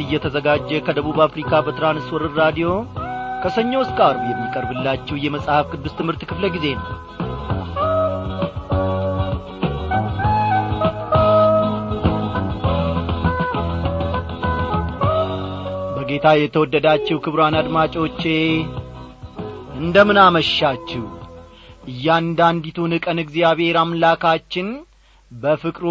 እየተዘጋጀ ከደቡብ አፍሪካ በትራንስወርር ራዲዮ ከሰኞ እስከ አርብ የሚቀርብላችሁ የመጽሐፍ ቅዱስ ትምህርት ክፍለ ጊዜ ነው። በጌታ የተወደዳችሁ ክብሯን አድማጮቼ እንደምን አመሻችሁ? እያንዳንዲቱን ቀን እግዚአብሔር አምላካችን በፍቅሩ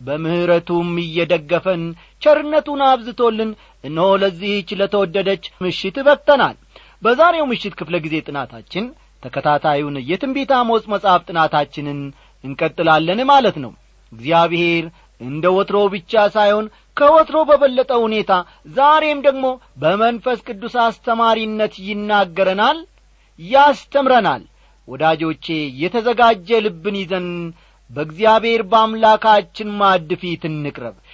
በምሕረቱም እየደገፈን ቸርነቱን አብዝቶልን እነሆ ለዚህች ለተወደደች ምሽት በቅተናል። በዛሬው ምሽት ክፍለ ጊዜ ጥናታችን ተከታታዩን የትንቢት አሞጽ መጽሐፍ ጥናታችንን እንቀጥላለን ማለት ነው። እግዚአብሔር እንደ ወትሮ ብቻ ሳይሆን ከወትሮ በበለጠ ሁኔታ ዛሬም ደግሞ በመንፈስ ቅዱስ አስተማሪነት ይናገረናል ያስተምረናል። ወዳጆቼ የተዘጋጀ ልብን ይዘን በእግዚአብሔር በአምላካችን ማዕድ ፊት እንቅረብ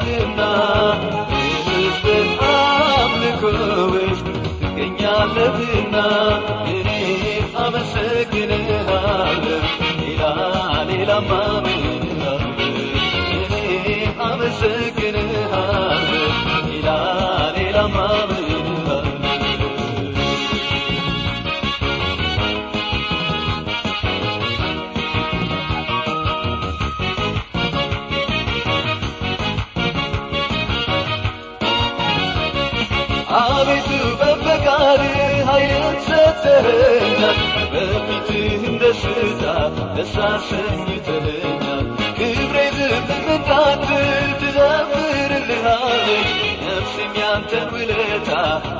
ትኖራለህና በሕዝብህ አምልኮ ውስጥ ደስታ ደስ አሰኝተኸኛል ክብሬ ዝም እንዳትል ትዘምርልሃለች ነፍሴም ያንተን ውለታ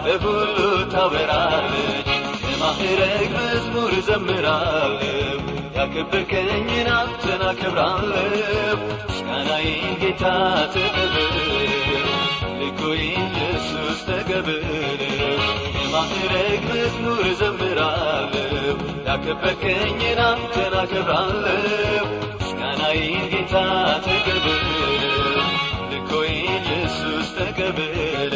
በሁሉ ታበራለች የማዕረግ መዝሙር ዘምራለሁ ያከበርከኝን አንተን አከብራለሁ ምስጋናዬን ጌታ ተቀበል ልኮይ ኢየሱስ ተቀበል የማዕረግ መዝሙር ዘምራለሁ ያከበርከኝን አንተን አከብራለሁ ምስጋናዬን ጌታ ተቀበል ልኮይ ኢየሱስ ተቀበል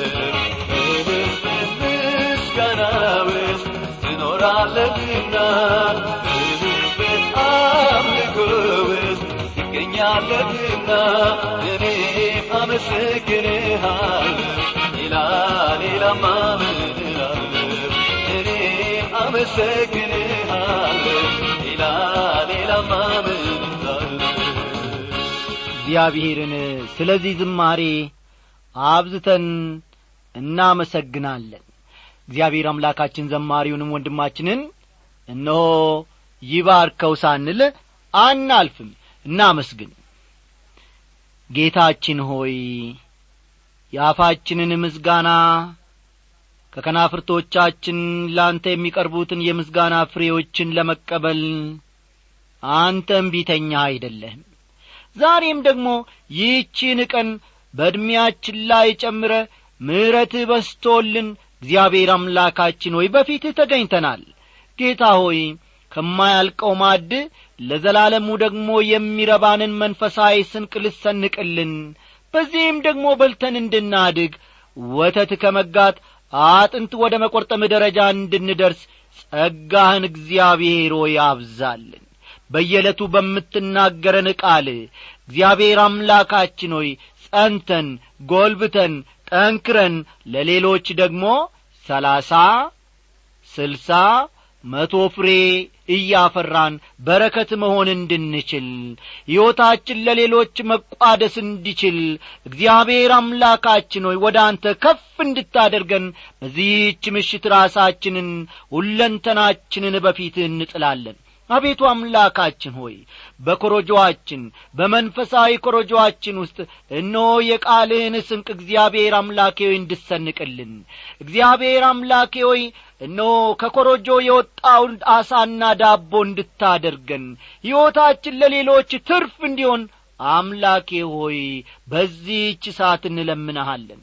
ምስጋና ውስጥ ትኖራለህና በሕዝብህ አምልኮ ውስጥ ትገኛለህና እኔም አመሰግንሃለሁ ሌላ ሌላማ ምን እላለሁ እኔም አመሰግንሃለሁ እግዚአብሔርን ስለዚህ ዝማሬ አብዝተን እናመሰግናለን። እግዚአብሔር አምላካችን ዘማሪውንም ወንድማችንን እነሆ ይባርከው ሳንል አናልፍም። እናመስግን። ጌታችን ሆይ የአፋችንን ምስጋና ከከናፍርቶቻችን ላንተ የሚቀርቡትን የምስጋና ፍሬዎችን ለመቀበል አንተ እምቢተኛ አይደለህም። ዛሬም ደግሞ ይህችን ቀን በዕድሜያችን ላይ ጨምረ ምሕረትህ በስቶልን እግዚአብሔር አምላካችን ሆይ በፊትህ ተገኝተናል። ጌታ ሆይ ከማያልቀው ማድ ለዘላለሙ ደግሞ የሚረባንን መንፈሳዊ ስንቅ ልሰንቅልን በዚህም ደግሞ በልተን እንድናድግ ወተት ከመጋት አጥንት ወደ መቈርጠም ደረጃ እንድንደርስ ጸጋህን እግዚአብሔር ሆይ አብዛልን። በየዕለቱ በምትናገረን ቃል እግዚአብሔር አምላካችን ሆይ ጸንተን ጐልብተን ጠንክረን ለሌሎች ደግሞ ሰላሳ ስልሳ መቶ ፍሬ እያፈራን በረከት መሆን እንድንችል ሕይወታችን ለሌሎች መቋደስ እንዲችል እግዚአብሔር አምላካችን ሆይ ወደ አንተ ከፍ እንድታደርገን በዚህች ምሽት ራሳችንን ሁለንተናችንን በፊትህ እንጥላለን። አቤቱ አምላካችን ሆይ በኮረጆአችን በመንፈሳዊ ኮረጆአችን ውስጥ እነሆ የቃልህን ስንቅ እግዚአብሔር አምላኬ ሆይ እንድሰንቅልን እግዚአብሔር አምላኬ ሆይ እነሆ ከኮረጆ የወጣውን አሳና ዳቦ እንድታደርገን ሕይወታችን ለሌሎች ትርፍ እንዲሆን አምላኬ ሆይ በዚህች ሰዓት እንለምንሃለን።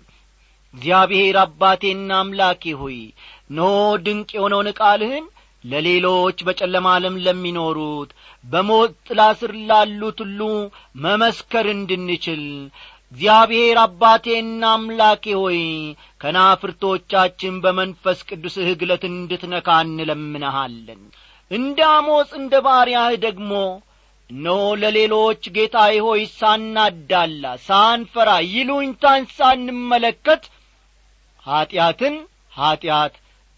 እግዚአብሔር አባቴና አምላኬ ሆይ ኖ ድንቅ የሆነውን ቃልህን ለሌሎች በጨለማ ዓለም ለሚኖሩት በሞት ጥላ ስር ላሉት ሁሉ መመስከር እንድንችል እግዚአብሔር አባቴና አምላኬ ሆይ ከናፍርቶቻችን በመንፈስ ቅዱስህ ግለት እንድትነካ እንለምንሃለን። እንደ አሞጽ እንደ ባሪያህ ደግሞ እነሆ ለሌሎች ጌታዬ ሆይ ሳናዳላ ሳንፈራ ይሉኝታን ሳንመለከት ኀጢአትን ኀጢአት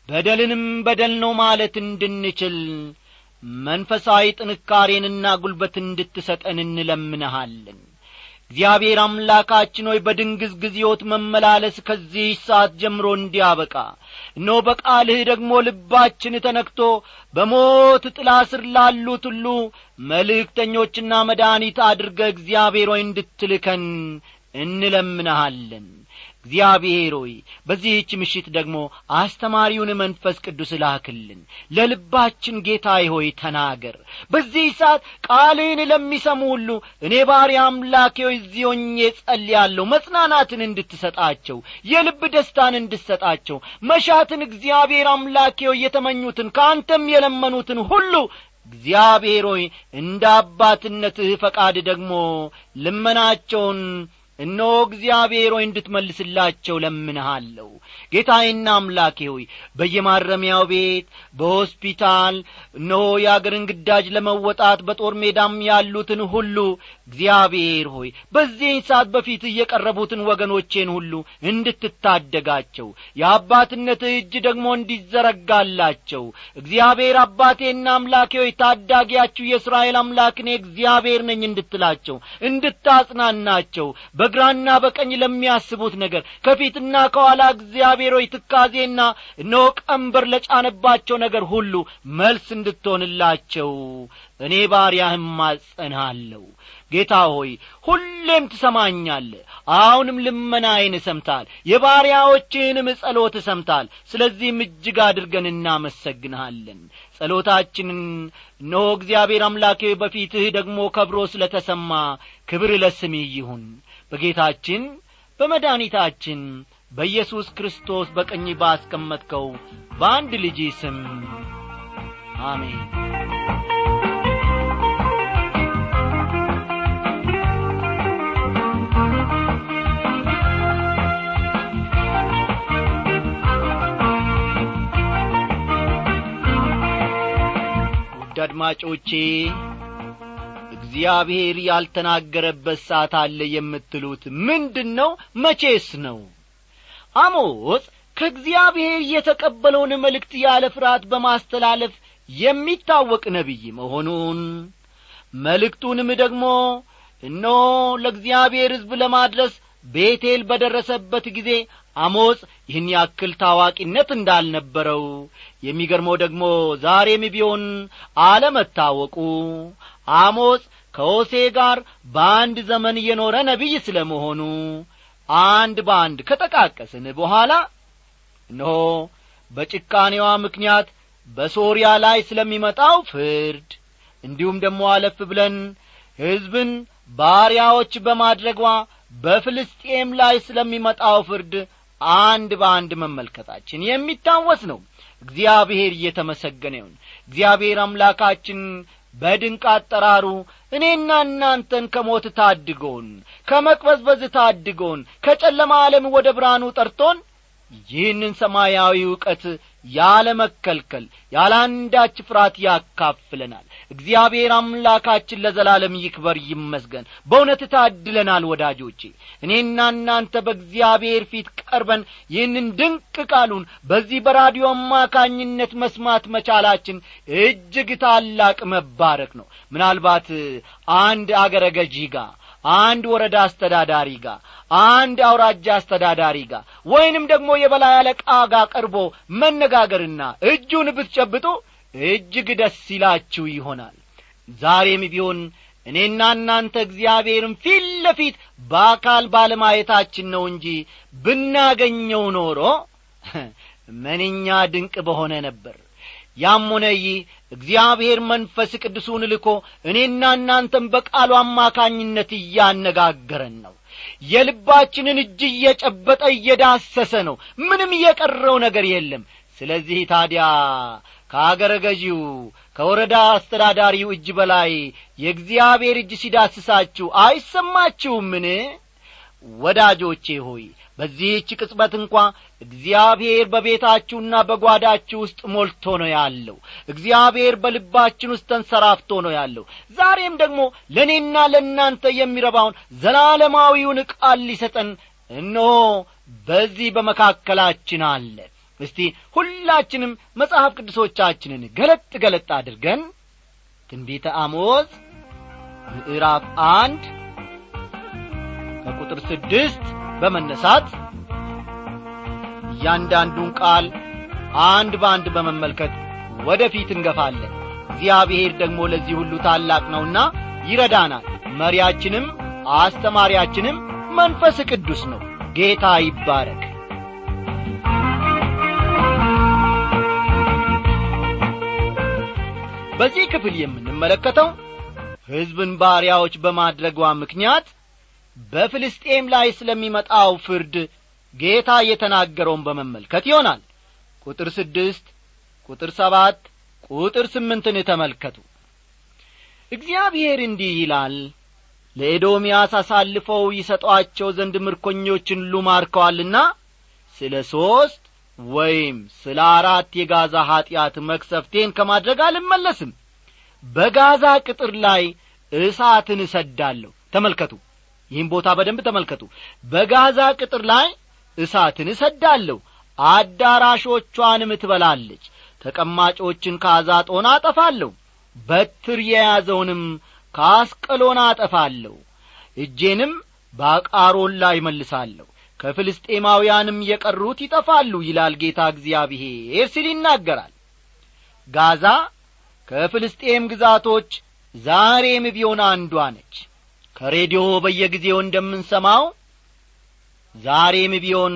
በደልንም በደል ነው ማለት እንድንችል መንፈሳዊ ጥንካሬንና ጒልበት እንድትሰጠን እንለምንሃለን እግዚአብሔር አምላካችን ሆይ በድንግዝግዝ ሕይወት መመላለስ ከዚህ ሰዓት ጀምሮ እንዲያበቃ። እነሆ በቃልህ ደግሞ ልባችን ተነክቶ በሞት ጥላ ስር ላሉት ሁሉ መልእክተኞችና መድኃኒት አድርገ እግዚአብሔር ሆይ እንድትልከን እንለምንሃለን እግዚአብሔር ሆይ በዚህች ምሽት ደግሞ አስተማሪውን መንፈስ ቅዱስ ላክልን። ለልባችን ጌታዬ ሆይ ተናገር። በዚህ ሰዓት ቃልህን ለሚሰሙ ሁሉ እኔ ባሪያ አምላኬ ሆይ እዚህ ሆኜ ጸልያለሁ መጽናናትን እንድትሰጣቸው የልብ ደስታን እንድትሰጣቸው መሻትን እግዚአብሔር አምላኬ ሆይ የተመኙትን ከአንተም የለመኑትን ሁሉ እግዚአብሔር ሆይ እንደ አባትነትህ ፈቃድ ደግሞ ልመናቸውን እነሆ እግዚአብሔር ሆይ እንድትመልስላቸው ለምንሃለሁ። ጌታዬና አምላኬ ሆይ በየማረሚያው ቤት በሆስፒታል እነሆ የአገርን ግዳጅ ለመወጣት በጦር ሜዳም ያሉትን ሁሉ እግዚአብሔር ሆይ በዚህን ሰዓት በፊት እየቀረቡትን ወገኖቼን ሁሉ እንድትታደጋቸው የአባትነት እጅ ደግሞ እንዲዘረጋላቸው። እግዚአብሔር አባቴና አምላኬ ሆይ ታዳጊያችሁ የእስራኤል አምላክ እኔ እግዚአብሔር ነኝ እንድትላቸው እንድታጽናናቸው በግራና በቀኝ ለሚያስቡት ነገር ከፊትና ከኋላ እግዚአብሔር ሆይ ትካዜና እነሆ ቀንበር ለጫነባቸው ነገር ሁሉ መልስ እንድትሆንላቸው እኔ ባሪያህም ማጸንሃለሁ ጌታ ሆይ ሁሌም ትሰማኛለ አሁንም ልመናዬን ሰምታል የባሪያዎችህንም ጸሎት ሰምታል ስለዚህም እጅግ አድርገን እናመሰግንሃለን። ጸሎታችንን እነሆ እግዚአብሔር አምላኬ በፊትህ ደግሞ ከብሮ ስለ ተሰማ ክብር ለስምህ ይሁን በጌታችን በመድኃኒታችን በኢየሱስ ክርስቶስ በቀኝ ባስቀመጥከው በአንድ ልጅ ስም አሜን። ውድ አድማጮቼ እግዚአብሔር ያልተናገረበት ሰዓት አለ የምትሉት ምንድን ነው መቼስ ነው? አሞጽ ከእግዚአብሔር የተቀበለውን መልእክት ያለ ፍርሃት በማስተላለፍ የሚታወቅ ነቢይ መሆኑን መልእክቱንም ደግሞ እነሆ ለእግዚአብሔር ሕዝብ ለማድረስ ቤቴል በደረሰበት ጊዜ አሞጽ ይህን ያክል ታዋቂነት እንዳልነበረው የሚገርመው ደግሞ ዛሬም ቢሆን አለመታወቁ። አሞጽ ከሆሴ ጋር በአንድ ዘመን የኖረ ነቢይ ስለ መሆኑ አንድ በአንድ ከጠቃቀስን በኋላ እነሆ በጭካኔዋ ምክንያት በሶርያ ላይ ስለሚመጣው ፍርድ እንዲሁም ደግሞ አለፍ ብለን ሕዝብን ባሪያዎች በማድረጓ በፍልስጤም ላይ ስለሚመጣው ፍርድ አንድ በአንድ መመልከታችን የሚታወስ ነው። እግዚአብሔር እየተመሰገነ ይሁን እግዚአብሔር አምላካችን በድንቅ አጠራሩ እኔና እናንተን ከሞት ታድጎን ከመቅበዝበዝ ታድጎን ከጨለማ ዓለም ወደ ብርሃኑ ጠርቶን ይህንን ሰማያዊ ዕውቀት ያለ መከልከል ያለ አንዳች ፍርሃት ያካፍለናል እግዚአብሔር አምላካችን ለዘላለም ይክበር ይመስገን። በእውነት ታድለናል ወዳጆቼ። እኔና እናንተ በእግዚአብሔር ፊት ቀርበን ይህንን ድንቅ ቃሉን በዚህ በራዲዮ አማካኝነት መስማት መቻላችን እጅግ ታላቅ መባረክ ነው። ምናልባት አንድ አገረ ገዢ ጋር አንድ ወረዳ አስተዳዳሪ ጋር አንድ አውራጃ አስተዳዳሪ ጋር ወይንም ደግሞ የበላይ አለቃ ጋር ቀርቦ መነጋገርና እጁን ብትጨብጡ እጅግ ደስ ይላችሁ ይሆናል። ዛሬም ቢሆን እኔና እናንተ እግዚአብሔርን ፊት ለፊት በአካል ባለማየታችን ነው እንጂ ብናገኘው ኖሮ ምንኛ ድንቅ በሆነ ነበር። ያም ሆነ ይህ እግዚአብሔር መንፈስ ቅዱሱን ልኮ እኔና እናንተም በቃሉ አማካኝነት እያነጋገረን ነው። የልባችንን እጅ እየጨበጠ እየዳሰሰ ነው። ምንም የቀረው ነገር የለም። ስለዚህ ታዲያ ከአገረ ገዢው ከወረዳ አስተዳዳሪው እጅ በላይ የእግዚአብሔር እጅ ሲዳስሳችሁ አይሰማችሁምን? ወዳጆቼ ሆይ በዚህች ቅጽበት እንኳ እግዚአብሔር በቤታችሁና በጓዳችሁ ውስጥ ሞልቶ ነው ያለው። እግዚአብሔር በልባችን ውስጥ ተንሰራፍቶ ነው ያለው። ዛሬም ደግሞ ለእኔና ለእናንተ የሚረባውን ዘላለማዊውን ቃል ሊሰጠን እነሆ በዚህ በመካከላችን አለ እስቲ ሁላችንም መጽሐፍ ቅዱሶቻችንን ገለጥ ገለጥ አድርገን ትንቢተ አሞዝ ምዕራፍ አንድ ከቁጥር ስድስት በመነሳት እያንዳንዱን ቃል አንድ በአንድ በመመልከት ወደ ፊት እንገፋለን። እግዚአብሔር ደግሞ ለዚህ ሁሉ ታላቅ ነውና ይረዳናል። መሪያችንም አስተማሪያችንም መንፈስ ቅዱስ ነው። ጌታ ይባረክ በዚህ ክፍል የምንመለከተው ሕዝብን ባሪያዎች በማድረጓ ምክንያት በፍልስጤም ላይ ስለሚመጣው ፍርድ ጌታ የተናገረውን በመመልከት ይሆናል። ቁጥር ስድስት ቁጥር ሰባት ቁጥር ስምንትን ተመልከቱ። እግዚአብሔር እንዲህ ይላል ለኤዶምያስ አሳልፈው ይሰጧቸው ዘንድ ምርኮኞችን ሁሉ ማርከዋልና ስለ ሦስት ወይም ስለ አራት የጋዛ ኀጢአት መክሰፍቴን ከማድረግ አልመለስም። በጋዛ ቅጥር ላይ እሳትን እሰዳለሁ። ተመልከቱ ይህም ቦታ በደንብ ተመልከቱ። በጋዛ ቅጥር ላይ እሳትን እሰዳለሁ። አዳራሾቿንም ትበላለች። ተቀማጮችን ከአዛጦን አጠፋለሁ። በትር የያዘውንም ከአስቀሎና አጠፋለሁ። እጄንም በአቃሮን ላይ መልሳለሁ ከፍልስጤማውያንም የቀሩት ይጠፋሉ ይላል ጌታ እግዚአብሔር ሲል ይናገራል። ጋዛ ከፍልስጤም ግዛቶች ዛሬም ቢሆን አንዷ ነች። ከሬዲዮ በየጊዜው እንደምንሰማው ዛሬም ቢሆን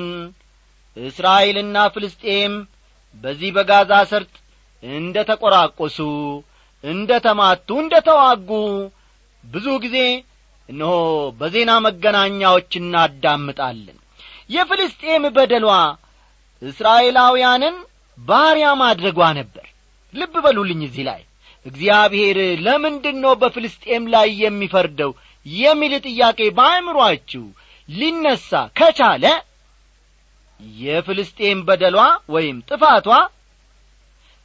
እስራኤልና ፍልስጤም በዚህ በጋዛ ሰርጥ እንደ ተቈራቈሱ እንደ ተማቱ እንደ ተዋጉ ብዙ ጊዜ እነሆ በዜና መገናኛዎች እናዳምጣለን የፍልስጤም በደሏ እስራኤላውያንን ባሪያ ማድረጓ ነበር። ልብ በሉልኝ እዚህ ላይ። እግዚአብሔር ለምንድን ነው በፍልስጤም ላይ የሚፈርደው የሚል ጥያቄ በአእምሮአችሁ ሊነሣ ከቻለ የፍልስጤም በደሏ ወይም ጥፋቷ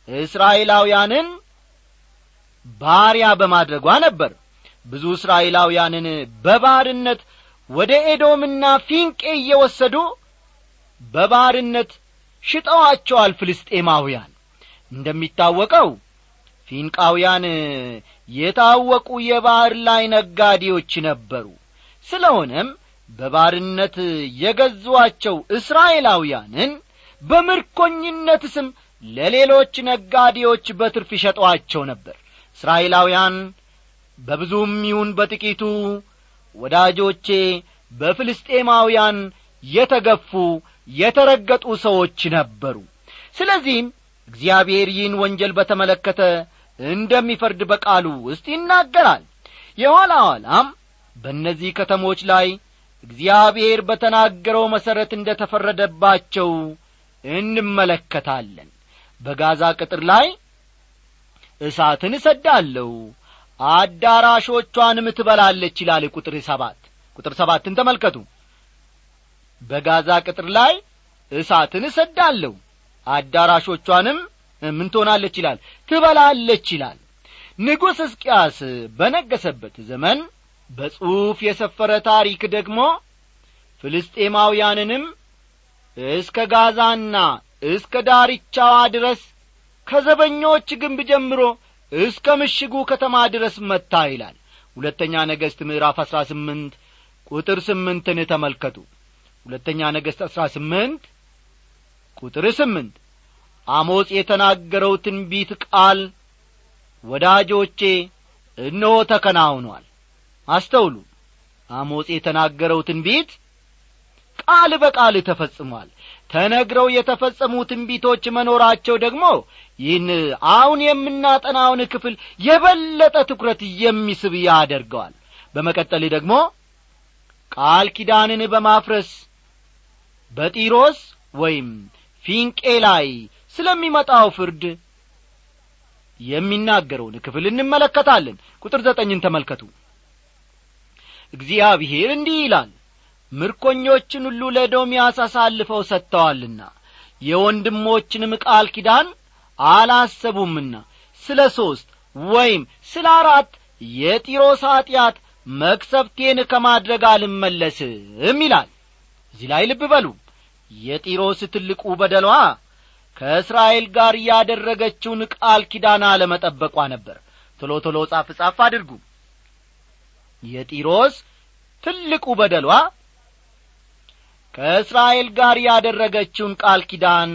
እስራኤላውያንን ባሪያ በማድረጓ ነበር። ብዙ እስራኤላውያንን በባርነት ወደ ኤዶምና ፊንቄ እየወሰዱ በባርነት ሽጠዋቸዋል ፍልስጤማውያን። እንደሚታወቀው ፊንቃውያን የታወቁ የባሕር ላይ ነጋዴዎች ነበሩ። ስለሆነም በባርነት የገዟቸው እስራኤላውያንን በምርኮኝነት ስም ለሌሎች ነጋዴዎች በትርፍ ይሸጧቸው ነበር። እስራኤላውያን በብዙም ይሁን በጥቂቱ ወዳጆቼ በፍልስጤማውያን የተገፉ የተረገጡ ሰዎች ነበሩ። ስለዚህም እግዚአብሔር ይህን ወንጀል በተመለከተ እንደሚፈርድ በቃሉ ውስጥ ይናገራል። የኋላ ኋላም በእነዚህ ከተሞች ላይ እግዚአብሔር በተናገረው መሠረት እንደ ተፈረደባቸው እንመለከታለን። በጋዛ ቅጥር ላይ እሳትን እሰዳለሁ አዳራሾቿንም ትበላለች ይላል ቁጥር ሰባት። ቁጥር ሰባትን ተመልከቱ። በጋዛ ቅጥር ላይ እሳትን እሰዳለሁ አዳራሾቿንም ምን ትሆናለች ይላል? ትበላለች ይላል። ንጉሥ ሕዝቅያስ በነገሰበት ዘመን በጽሑፍ የሰፈረ ታሪክ ደግሞ ፍልስጤማውያንንም እስከ ጋዛና እስከ ዳርቻዋ ድረስ ከዘበኞች ግንብ ጀምሮ እስከ ምሽጉ ከተማ ድረስ መታ ይላል። ሁለተኛ ነገሥት ምዕራፍ አሥራ ስምንት ቁጥር ስምንትን ተመልከቱ። ሁለተኛ ነገሥት አሥራ ስምንት ቁጥር ስምንት አሞጽ የተናገረው ትንቢት ቃል ወዳጆቼ እነሆ ተከናውኗል። አስተውሉ። አሞጽ የተናገረው ትንቢት ቃል በቃል ተፈጽሟል ተነግረው የተፈጸሙ ትንቢቶች መኖራቸው ደግሞ ይህን አሁን የምናጠናውን ክፍል የበለጠ ትኩረት የሚስብ ያደርገዋል። በመቀጠል ደግሞ ቃል ኪዳንን በማፍረስ በጢሮስ ወይም ፊንቄ ላይ ስለሚመጣው ፍርድ የሚናገረውን ክፍል እንመለከታለን። ቁጥር ዘጠኝን ተመልከቱ። እግዚአብሔር እንዲህ ይላል ምርኮኞችን ሁሉ ለኤዶምያስ አሳልፈው ሰጥተዋልና የወንድሞችንም ቃል ኪዳን አላሰቡምና ስለ ሦስት ወይም ስለ አራት የጢሮስ ኀጢአት መክሰፍቴን ከማድረግ አልመለስም ይላል። እዚህ ላይ ልብ በሉ። የጢሮስ ትልቁ በደሏ ከእስራኤል ጋር ያደረገችውን ቃል ኪዳን አለመጠበቋ ነበር። ቶሎ ቶሎ ጻፍ ጻፍ አድርጉ። የጢሮስ ትልቁ በደሏ ከእስራኤል ጋር ያደረገችውን ቃል ኪዳን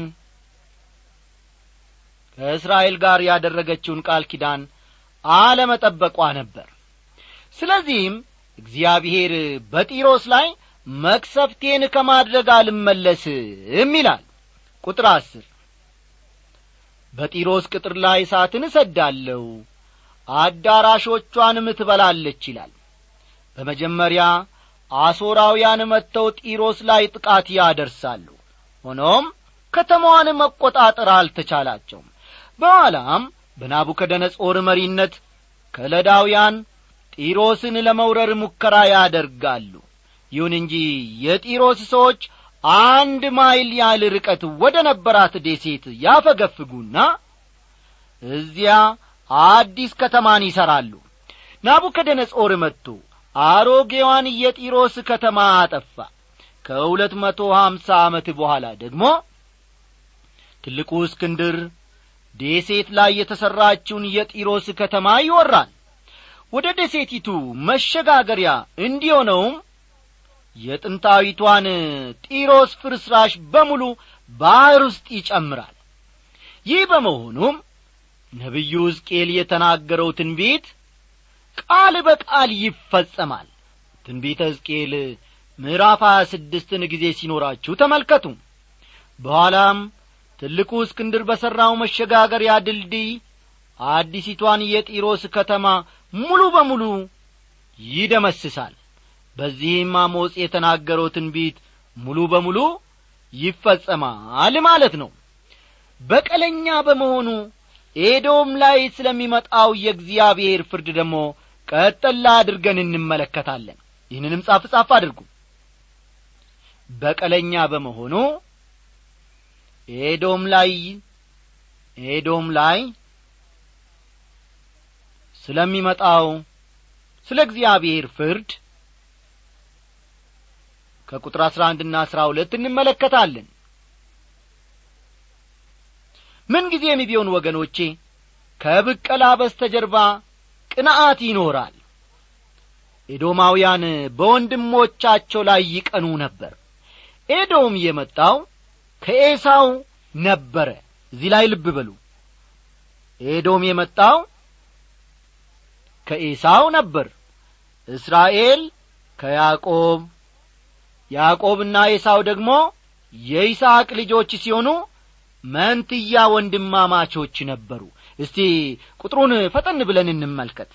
ከእስራኤል ጋር ያደረገችውን ቃል ኪዳን አለመጠበቋ ነበር። ስለዚህም እግዚአብሔር በጢሮስ ላይ መክሰፍቴን ከማድረግ አልመለስም ይላል። ቁጥር አስር በጢሮስ ቅጥር ላይ እሳትን እሰዳለሁ አዳራሾቿንም ትበላለች ይላል። በመጀመሪያ አሦራውያን መጥተው ጢሮስ ላይ ጥቃት ያደርሳሉ። ሆኖም ከተማዋን መቈጣጠር አልተቻላቸውም። በኋላም በናቡከደነጾር መሪነት ከለዳውያን ጢሮስን ለመውረር ሙከራ ያደርጋሉ። ይሁን እንጂ የጢሮስ ሰዎች አንድ ማይል ያህል ርቀት ወደ ነበራት ደሴት ያፈገፍጉና እዚያ አዲስ ከተማን ይሠራሉ ናቡከደነጾር መጥቶ አሮጌዋን የጢሮስ ከተማ አጠፋ። ከሁለት መቶ ሀምሳ ዓመት በኋላ ደግሞ ትልቁ እስክንድር ደሴት ላይ የተሠራችውን የጢሮስ ከተማ ይወራል። ወደ ደሴቲቱ መሸጋገሪያ እንዲሆነውም የጥንታዊቷን ጢሮስ ፍርስራሽ በሙሉ ባሕር ውስጥ ይጨምራል። ይህ በመሆኑም ነቢዩ ሕዝቅኤል የተናገረው ትንቢት ቃል በቃል ይፈጸማል። ትንቢተ ሕዝቅኤል ምዕራፍ ሀያ ስድስትን ጊዜ ሲኖራችሁ ተመልከቱ። በኋላም ትልቁ እስክንድር በሠራው መሸጋገሪያ ድልድይ አዲሲቷን የጢሮስ ከተማ ሙሉ በሙሉ ይደመስሳል። በዚህም አሞጽ የተናገረው ትንቢት ሙሉ በሙሉ ይፈጸማል ማለት ነው። በቀለኛ በመሆኑ ኤዶም ላይ ስለሚመጣው የእግዚአብሔር ፍርድ ደግሞ ቀጠላ አድርገን እንመለከታለን። ይህንንም ጻፍ ጻፍ አድርጉ። በቀለኛ በመሆኑ ኤዶም ላይ ኤዶም ላይ ስለሚመጣው ስለ እግዚአብሔር ፍርድ ከቁጥር አሥራ አንድና አሥራ ሁለት እንመለከታለን። ምንጊዜም ቢሆን ወገኖቼ ከብቀላ በስተጀርባ ቅንዓት ይኖራል። ኤዶማውያን በወንድሞቻቸው ላይ ይቀኑ ነበር። ኤዶም የመጣው ከኤሳው ነበረ። እዚህ ላይ ልብ በሉ። ኤዶም የመጣው ከኤሳው ነበር። እስራኤል ከያዕቆብ ያዕቆብና ኤሳው ደግሞ የይስሐቅ ልጆች ሲሆኑ መንትያ ወንድማማቾች ነበሩ እስቲ ቁጥሩን ፈጠን ብለን እንመልከት።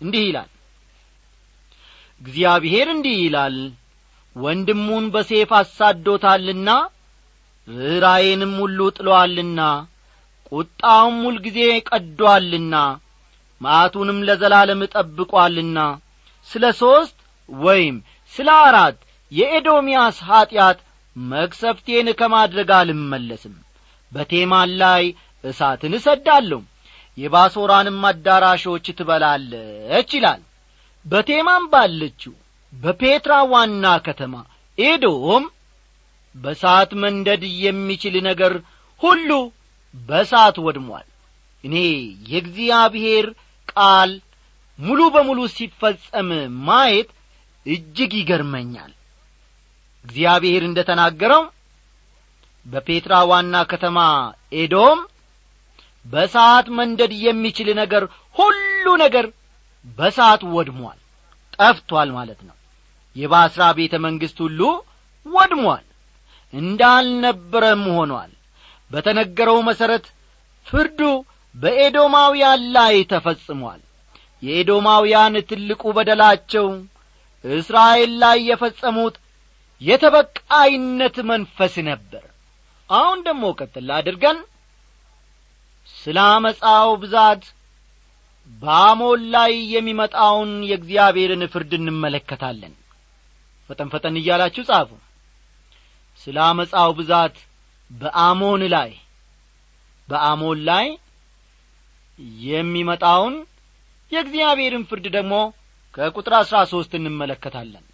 እንዲህ ይላል። እግዚአብሔር እንዲህ ይላል ወንድሙን በሴፍ አሳዶታልና ርኅራዬንም ሁሉ ጥሎአልና ቁጣውም ሁልጊዜ ቀዶአልና ማቱንም ለዘላለም ጠብቋልና ስለ ሦስት ወይም ስለ አራት የኤዶምያስ ኀጢአት መክሰፍቴን ከማድረግ አልመለስም። በቴማን ላይ እሳትን እሰዳለሁ የባሶራንም አዳራሾች ትበላለች ይላል። በቴማን ባለችው በፔትራ ዋና ከተማ ኤዶም በሳት መንደድ የሚችል ነገር ሁሉ በሳት ወድሟል። እኔ የእግዚአብሔር ቃል ሙሉ በሙሉ ሲፈጸም ማየት እጅግ ይገርመኛል። እግዚአብሔር እንደ ተናገረው በፔትራ ዋና ከተማ ኤዶም በሰዓት መንደድ የሚችል ነገር ሁሉ ነገር በሰዓት ወድሟል ጠፍቷል ማለት ነው። የባስራ ቤተ መንግሥት ሁሉ ወድሟል እንዳልነበረም ሆኗል። በተነገረው መሠረት ፍርዱ በኤዶማውያን ላይ ተፈጽሟል። የኤዶማውያን ትልቁ በደላቸው እስራኤል ላይ የፈጸሙት የተበቃይነት መንፈስ ነበር። አሁን ደግሞ ቀጥል አድርገን ስለ አመፃው ብዛት በአሞን ላይ የሚመጣውን የእግዚአብሔርን ፍርድ እንመለከታለን። ፈጠን ፈጠን እያላችሁ ጻፉ። ስለ አመፃው ብዛት በአሞን ላይ በአሞን ላይ የሚመጣውን የእግዚአብሔርን ፍርድ ደግሞ ከቁጥር አሥራ ሦስት እንመለከታለን።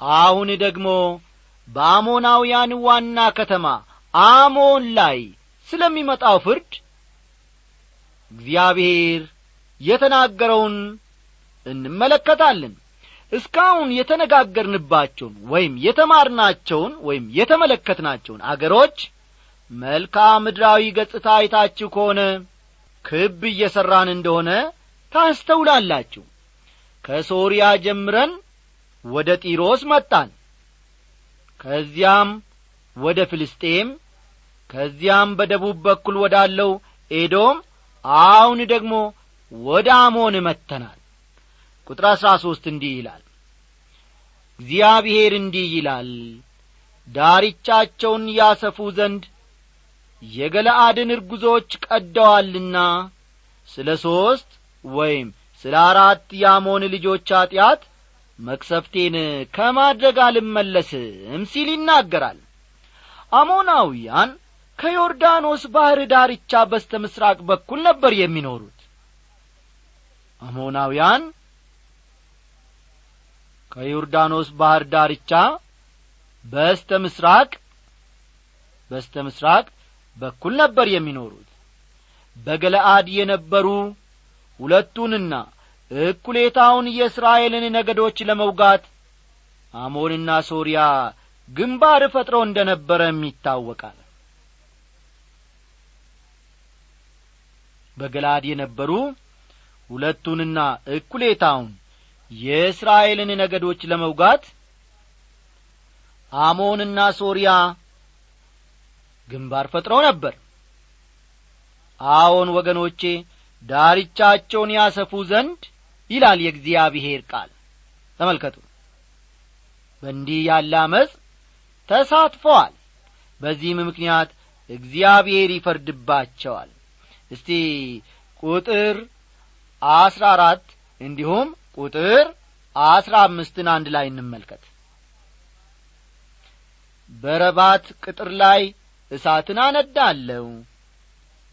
አሁን ደግሞ በአሞናውያን ዋና ከተማ አሞን ላይ ስለሚመጣው ፍርድ እግዚአብሔር የተናገረውን እንመለከታለን። እስካሁን የተነጋገርንባቸውን ወይም የተማርናቸውን ወይም የተመለከትናቸውን አገሮች መልክዓ ምድራዊ ገጽታ አይታችሁ ከሆነ ክብ እየሠራን እንደሆነ ታስተውላላችሁ። ከሶርያ ጀምረን ወደ ጢሮስ መጣን። ከዚያም ወደ ፍልስጤም ከዚያም በደቡብ በኩል ወዳለው ኤዶም አሁን ደግሞ ወደ አሞን መጥተናል። ቁጥር አሥራ ሦስት እንዲህ ይላል እግዚአብሔር እንዲህ ይላል ዳርቻቸውን ያሰፉ ዘንድ የገለአድን እርጉዞች ቀደዋልና ስለ ሦስት ወይም ስለ አራት የአሞን ልጆች ኀጢአት መቅሰፍቴን ከማድረግ አልመለስም ሲል ይናገራል። አሞናውያን ከዮርዳኖስ ባሕር ዳርቻ በስተ ምሥራቅ በኩል ነበር የሚኖሩት። አሞናውያን ከዮርዳኖስ ባሕር ዳርቻ በስተ ምሥራቅ በስተ ምሥራቅ በኩል ነበር የሚኖሩት። በገለአድ የነበሩ ሁለቱንና እኩሌታውን የእስራኤልን ነገዶች ለመውጋት አሞንና ሶርያ ግንባር ፈጥረው እንደ ነበረም ይታወቃል በገላድ የነበሩ ሁለቱንና እኩሌታውን የእስራኤልን ነገዶች ለመውጋት አሞንና ሶርያ ግንባር ፈጥረው ነበር። አዎን ወገኖቼ ዳርቻቸውን ያሰፉ ዘንድ ይላል የእግዚአብሔር ቃል። ተመልከቱ። በእንዲህ ያለ አመፅ ተሳትፈዋል። በዚህም ምክንያት እግዚአብሔር ይፈርድባቸዋል እስቲ ቁጥር አስራ አራት እንዲሁም ቁጥር አስራ አምስትን አንድ ላይ እንመልከት። በረባት ቅጥር ላይ እሳትን አነዳለሁ።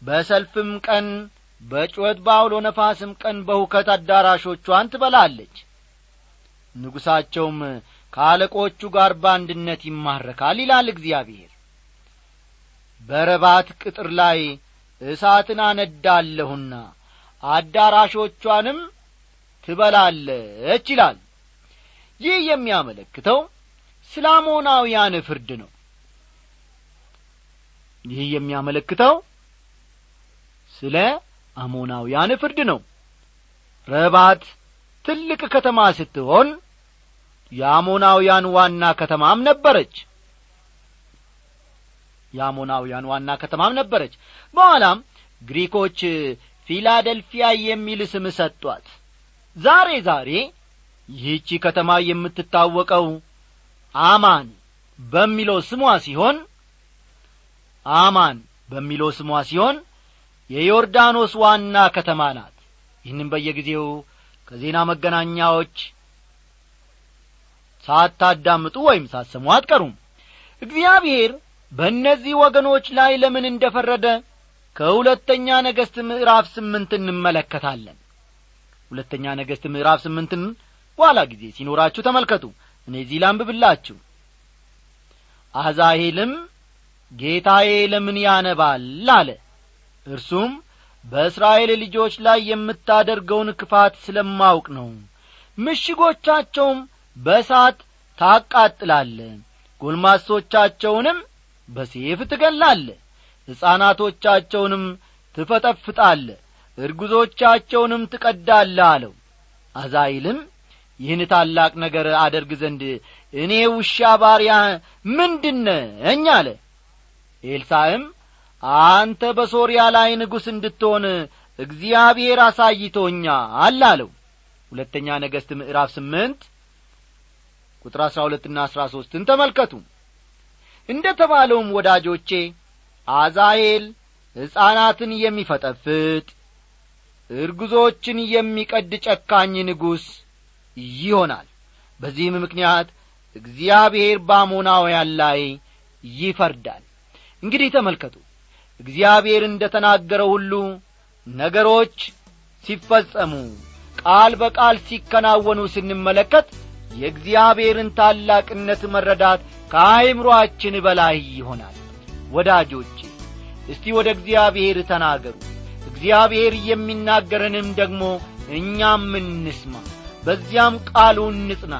በሰልፍም ቀን በጩኸት በአውሎ ነፋስም ቀን በሁከት አዳራሾቿን ትበላለች። ንጉሣቸውም ከአለቆቹ ጋር በአንድነት ይማረካል ይላል እግዚአብሔር። በረባት ቅጥር ላይ እሳትን አነዳለሁና አዳራሾቿንም ትበላለች ይላል። ይህ የሚያመለክተው ስለ አሞናውያን ፍርድ ነው። ይህ የሚያመለክተው ስለ አሞናውያን ፍርድ ነው። ረባት ትልቅ ከተማ ስትሆን የአሞናውያን ዋና ከተማም ነበረች የአሞናውያን ዋና ከተማም ነበረች። በኋላም ግሪኮች ፊላደልፊያ የሚል ስም ሰጧት። ዛሬ ዛሬ ይህቺ ከተማ የምትታወቀው አማን በሚለው ስሟ ሲሆን አማን በሚለው ስሟ ሲሆን የዮርዳኖስ ዋና ከተማ ናት። ይህንም በየጊዜው ከዜና መገናኛዎች ሳታዳምጡ ወይም ሳሰሙ አትቀሩም። እግዚአብሔር በእነዚህ ወገኖች ላይ ለምን እንደ ፈረደ ከሁለተኛ ነገሥት ምዕራፍ ስምንት እንመለከታለን። ሁለተኛ ነገሥት ምዕራፍ ስምንትን በኋላ ጊዜ ሲኖራችሁ ተመልከቱ። እኔ እዚህ ላንብብላችሁ። አዛሄልም ጌታዬ ለምን ያነባል አለ። እርሱም በእስራኤል ልጆች ላይ የምታደርገውን ክፋት ስለማውቅ ነው። ምሽጎቻቸውም በእሳት ታቃጥላለ ጎልማሶቻቸውንም በሴፍ ትገላለ ሕፃናቶቻቸውንም ትፈጠፍጣለ እርጉዞቻቸውንም ትቀዳለ አለው። አዛይልም ይህን ታላቅ ነገር አደርግ ዘንድ እኔ ውሻ ባሪያ ምንድነኝ አለ። ኤልሳዕም አንተ በሶርያ ላይ ንጉሥ እንድትሆን እግዚአብሔር አሳይቶኛል አለው። ሁለተኛ ነገሥት ምዕራፍ ስምንት ቁጥር አሥራ ሁለትና አሥራ ሦስትን ተመልከቱ እንደ ተባለውም ወዳጆቼ አዛሄል ሕፃናትን የሚፈጠፍጥ እርጉዞችን የሚቀድ ጨካኝ ንጉሥ ይሆናል። በዚህም ምክንያት እግዚአብሔር በአሞናውያን ላይ ይፈርዳል። እንግዲህ ተመልከቱ እግዚአብሔር እንደ ተናገረው ሁሉ ነገሮች ሲፈጸሙ ቃል በቃል ሲከናወኑ ስንመለከት የእግዚአብሔርን ታላቅነት መረዳት ከአይምሮአችን በላይ ይሆናል። ወዳጆቼ እስቲ ወደ እግዚአብሔር ተናገሩ። እግዚአብሔር የሚናገረንም ደግሞ እኛም እንስማ። በዚያም ቃሉ እንጽና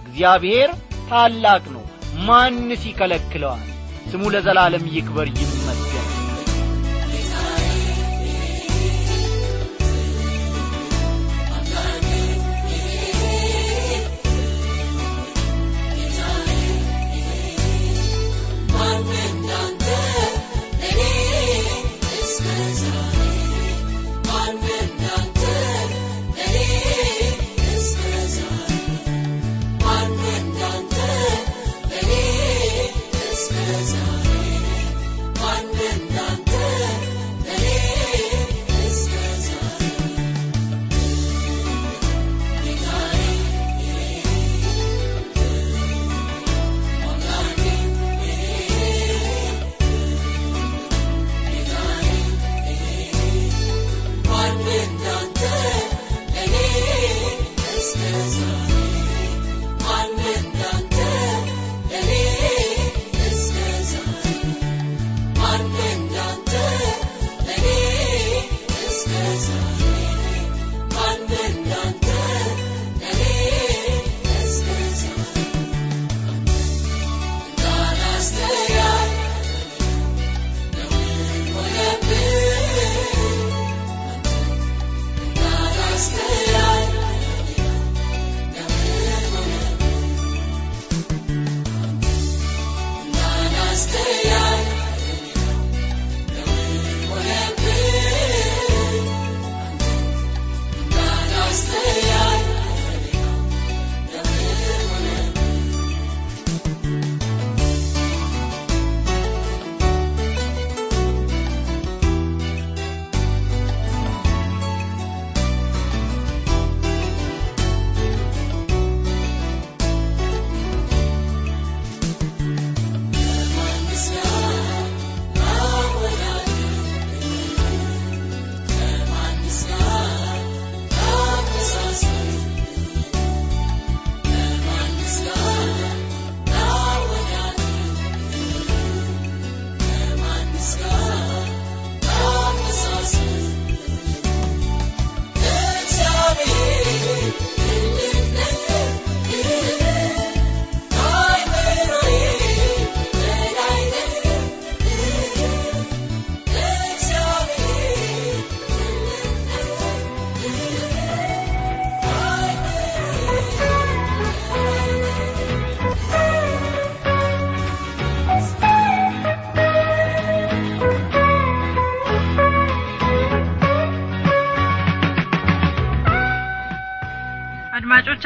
እግዚአብሔር ታላቅ ነው ማንስ ይከለክለዋል? ስሙ ለዘላለም ይክበር ይመስገን